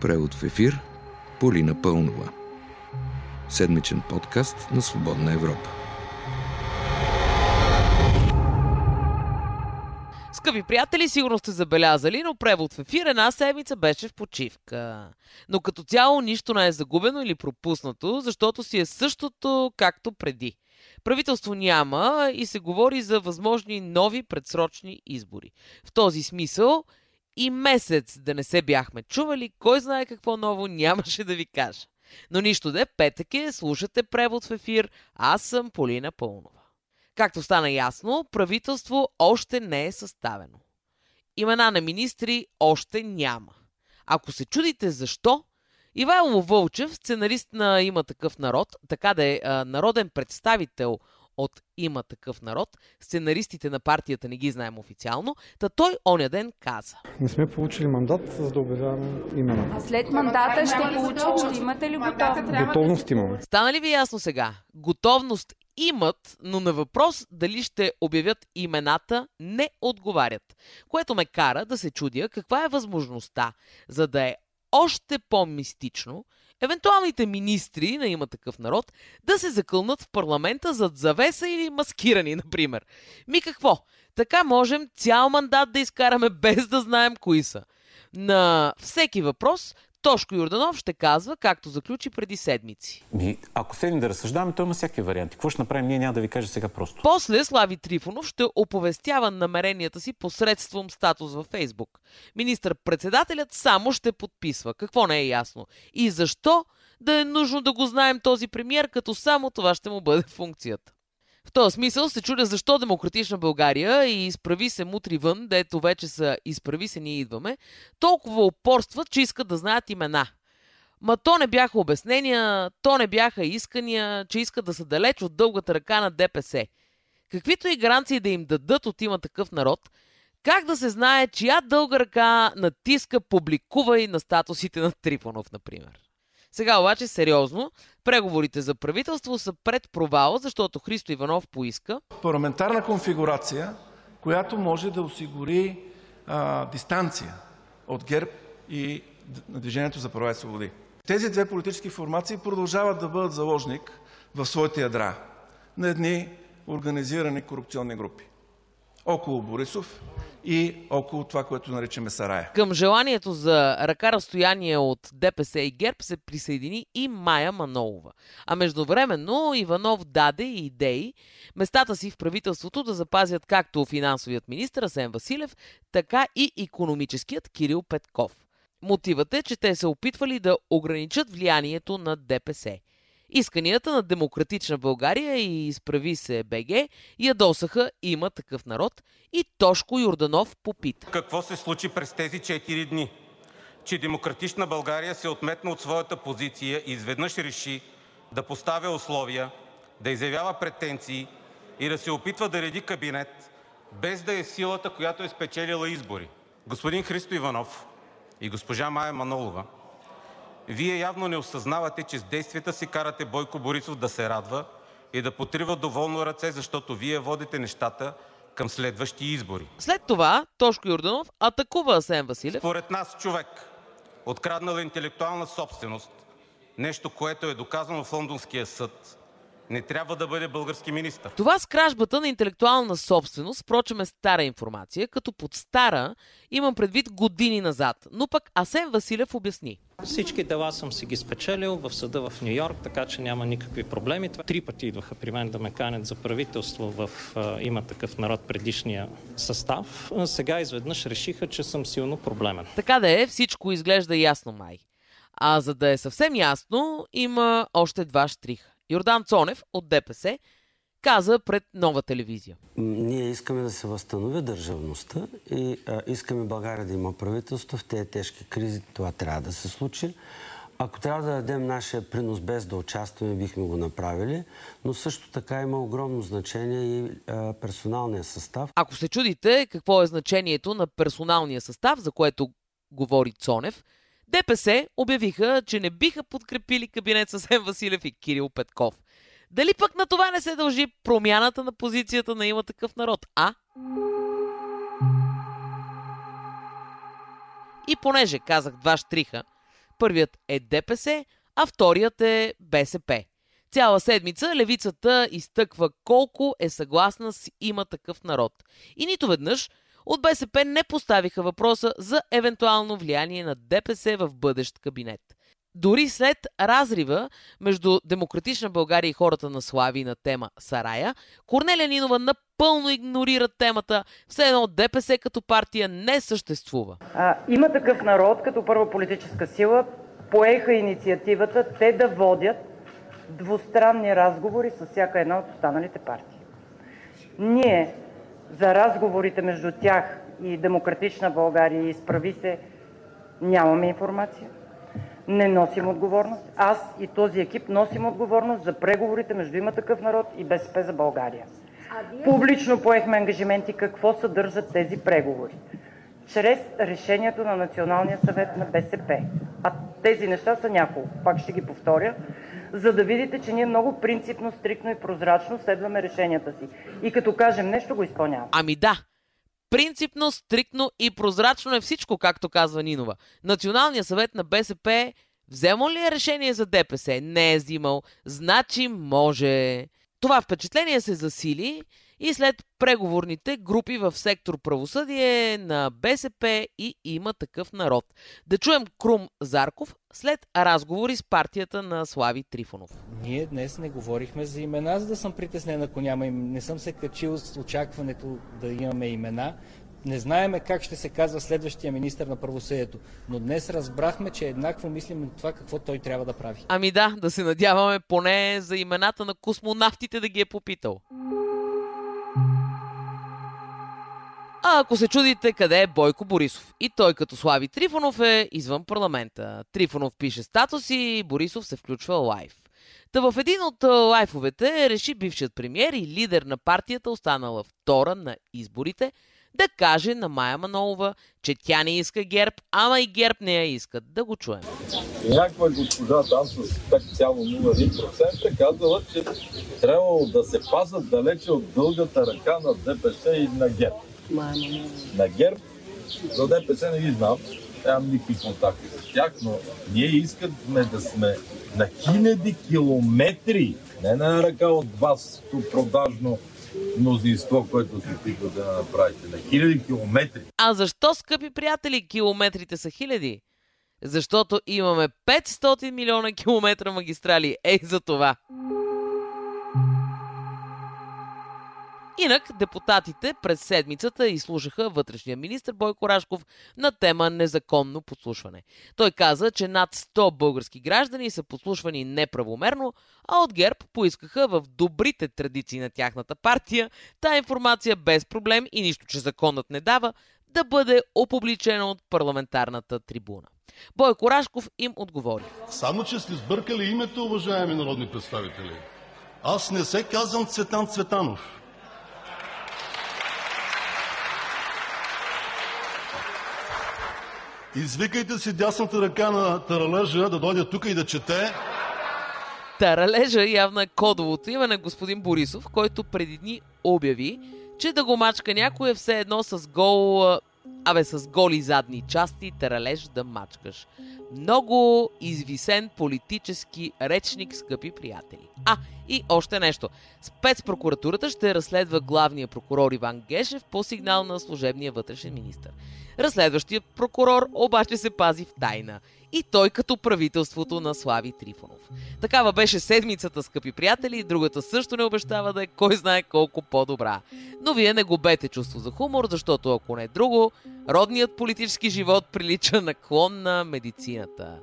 Превод в ефир Полина Пълнова. Седмичен подкаст на Свободна Европа. Скъпи приятели, сигурно сте забелязали, но превод в ефир една седмица беше в почивка. Но като цяло нищо не е загубено или пропуснато, защото си е същото както преди. Правителство няма и се говори за възможни нови предсрочни избори. В този смисъл и месец да не се бяхме чували, кой знае какво ново нямаше да ви кажа. Но нищо де, петък е, слушате превод в ефир, аз съм Полина Пълнова. Както стана ясно, правителство още не е съставено. Имена на министри още няма. Ако се чудите защо, Ивайло Вълчев, сценарист на Има такъв народ, така да е народен представител от Има такъв народ. Сценаристите на партията не ги знаем официално. Та той оня ден каза. Не сме получили мандат, за да обявяваме имена. А след мандата ще получите, ще имате ли готовност? Готовност имаме. Стана ли ви ясно сега? Готовност имат, но на въпрос дали ще обявят имената не отговарят. Което ме кара да се чудя каква е възможността, за да е още по-мистично, евентуалните министри на има такъв народ да се закълнат в парламента зад завеса или маскирани, например. Ми какво? Така можем цял мандат да изкараме без да знаем кои са. На всеки въпрос Тошко Юрданов ще казва, както заключи преди седмици. Ми, ако седнем да разсъждаваме, то има всякакви варианти. Какво ще направим? Ние няма да ви кажа сега просто. После Слави Трифонов ще оповестява намеренията си посредством статус във Фейсбук. Министър-председателят само ще подписва. Какво не е ясно? И защо да е нужно да го знаем този премьер, като само това ще му бъде функцията? Този смисъл се чудя защо Демократична България и изправи се мутри вън, дето вече са изправи се ние идваме, толкова упорстват, че искат да знаят имена. Ма то не бяха обяснения, то не бяха искания, че искат да са далеч от дългата ръка на ДПС. Каквито и гаранции да им дадат от има такъв народ, как да се знае, чия дълга ръка натиска, публикува и на статусите на Трифонов, например. Сега обаче сериозно, преговорите за правителство са пред провал, защото Христо Иванов поиска парламентарна конфигурация, която може да осигури а, дистанция от ГЕРБ и на Движението за права и свободи. Тези две политически формации продължават да бъдат заложник в своите ядра на едни организирани корупционни групи около Борисов и около това, което наричаме Сарая. Към желанието за ръка разстояние от ДПС и ГЕРБ се присъедини и Майя Манолова. А междувременно Иванов даде идеи местата си в правителството да запазят както финансовият министр Асен Василев, така и економическият Кирил Петков. Мотивът е, че те се опитвали да ограничат влиянието на ДПС. Исканията на Демократична България и Изправи се БГ ядосаха има такъв народ и Тошко Юрданов попита. Какво се случи през тези 4 дни? Че Демократична България се отметна от своята позиция и изведнъж реши да поставя условия, да изявява претенции и да се опитва да реди кабинет, без да е силата, която е спечелила избори. Господин Христо Иванов и госпожа Майя Манолова – вие явно не осъзнавате, че с действията си карате Бойко Борисов да се радва и да потрива доволно ръце, защото вие водите нещата към следващи избори. След това Тошко Юрданов атакува Асен Василев. Според нас човек, откраднал интелектуална собственост, нещо, което е доказано в Лондонския съд, не трябва да бъде български министр. Това с кражбата на интелектуална собственост, впрочем е стара информация, като под стара имам предвид години назад. Но пък Асен Василев обясни. Всички дела съм си ги спечелил в съда в Нью Йорк, така че няма никакви проблеми. Три пъти идваха при мен да ме канят за правителство в Има такъв народ предишния състав. Сега изведнъж решиха, че съм силно проблемен. Така да е, всичко изглежда ясно май. А за да е съвсем ясно, има още два штриха. Йордан Цонев от ДПС каза пред нова телевизия. Ние искаме да се възстанови държавността и а, искаме България да има правителство в тези тежки кризи. Това трябва да се случи. Ако трябва да дадем нашия принос без да участваме, бихме го направили, но също така има огромно значение и а, персоналния състав. Ако се чудите какво е значението на персоналния състав, за което говори Цонев, ДПС обявиха, че не биха подкрепили кабинет с Ем Василев и Кирил Петков. Дали пък на това не се дължи промяната на позицията на има такъв народ, а? И понеже казах два штриха, Първият е ДПС, а вторият е БСП. Цяла седмица левицата изтъква колко е съгласна с има такъв народ. И нито веднъж от БСП не поставиха въпроса за евентуално влияние на ДПС в бъдещ кабинет. Дори след разрива между Демократична България и хората на Слави на тема Сарая, Корнелия Нинова напълно игнорира темата, все едно ДПС като партия не съществува. А, има такъв народ, като първа политическа сила, поеха инициативата те да водят двустранни разговори с всяка една от останалите партии. Ние за разговорите между тях и Демократична България и Изправи се нямаме информация. Не носим отговорност. Аз и този екип носим отговорност за преговорите между има такъв народ и БСП за България. Публично поехме ангажименти какво съдържат тези преговори. Чрез решението на Националния съвет на БСП. А тези неща са няколко. Пак ще ги повторя за да видите, че ние много принципно, стриктно и прозрачно следваме решенията си. И като кажем нещо, го изпълняваме. Ами да, принципно, стриктно и прозрачно е всичко, както казва Нинова. Националният съвет на БСП вземал ли е решение за ДПС? Не е взимал. Значи може. Това впечатление се засили и след преговорните групи в сектор правосъдие на БСП и има такъв народ. Да чуем Крум Зарков след разговори с партията на Слави Трифонов. Ние днес не говорихме за имена, за да съм притеснен, ако няма им. Не съм се качил с очакването да имаме имена. Не знаеме как ще се казва следващия министр на правосъдието, но днес разбрахме, че еднакво мислим на това какво той трябва да прави. Ами да, да се надяваме поне за имената на космонавтите да ги е попитал. А ако се чудите къде е Бойко Борисов, и той като Слави Трифонов е извън парламента. Трифонов пише статуси, Борисов се включва лайв. Та в един от лайфовете реши бившият премьер и лидер на партията, останала втора на изборите, да каже на Майя Манолова, че тя не иска ГЕРБ, ама и ГЕРБ не я искат. Да го чуем. Някаква госпожа там с 5,01% казала, че трябвало да се пазат далече от дългата ръка на ДПС и на ГЕРБ. На ГЕРБ, за ДПС не ги знам, нямам никакви контакти с тях, но ние искаме да сме на хиляди километри, не на ръка от вас, продажно мнозинство, което се опитва да направите. На хиляди километри. А защо, скъпи приятели, километрите са хиляди? Защото имаме 500 милиона километра магистрали. Ей за това! Инак депутатите през седмицата изслушаха вътрешния министр Бойко Рашков на тема незаконно подслушване. Той каза, че над 100 български граждани са подслушвани неправомерно, а от ГЕРБ поискаха в добрите традиции на тяхната партия та информация без проблем и нищо, че законът не дава, да бъде опубличена от парламентарната трибуна. Бойко Рашков им отговори. Само, че сте сбъркали името, уважаеми народни представители. Аз не се казвам Цветан Цветанов. Извикайте си дясната ръка на Таралежа да дойде тук и да чете. Таралежа явно е кодовото име на господин Борисов, който преди дни обяви, че да го мачка някой е все едно с гол... Абе, с голи задни части, таралеж да мачкаш. Много извисен политически речник, скъпи приятели. А, и още нещо. Спецпрокуратурата ще разследва главния прокурор Иван Гешев по сигнал на служебния вътрешен министр. Разследващият прокурор обаче се пази в тайна. И той като правителството на Слави Трифонов. Такава беше седмицата, скъпи приятели, и другата също не обещава да е кой знае колко по-добра. Но вие не губете чувство за хумор, защото ако не е друго, родният политически живот прилича на клон на медицината.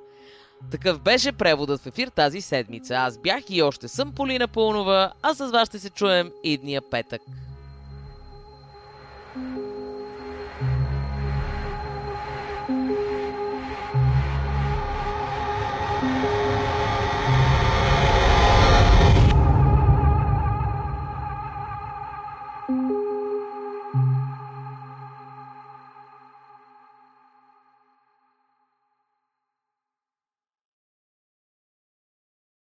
Такъв беше преводът в ефир тази седмица. Аз бях и още съм Полина Пълнова, а с вас ще се чуем идния петък.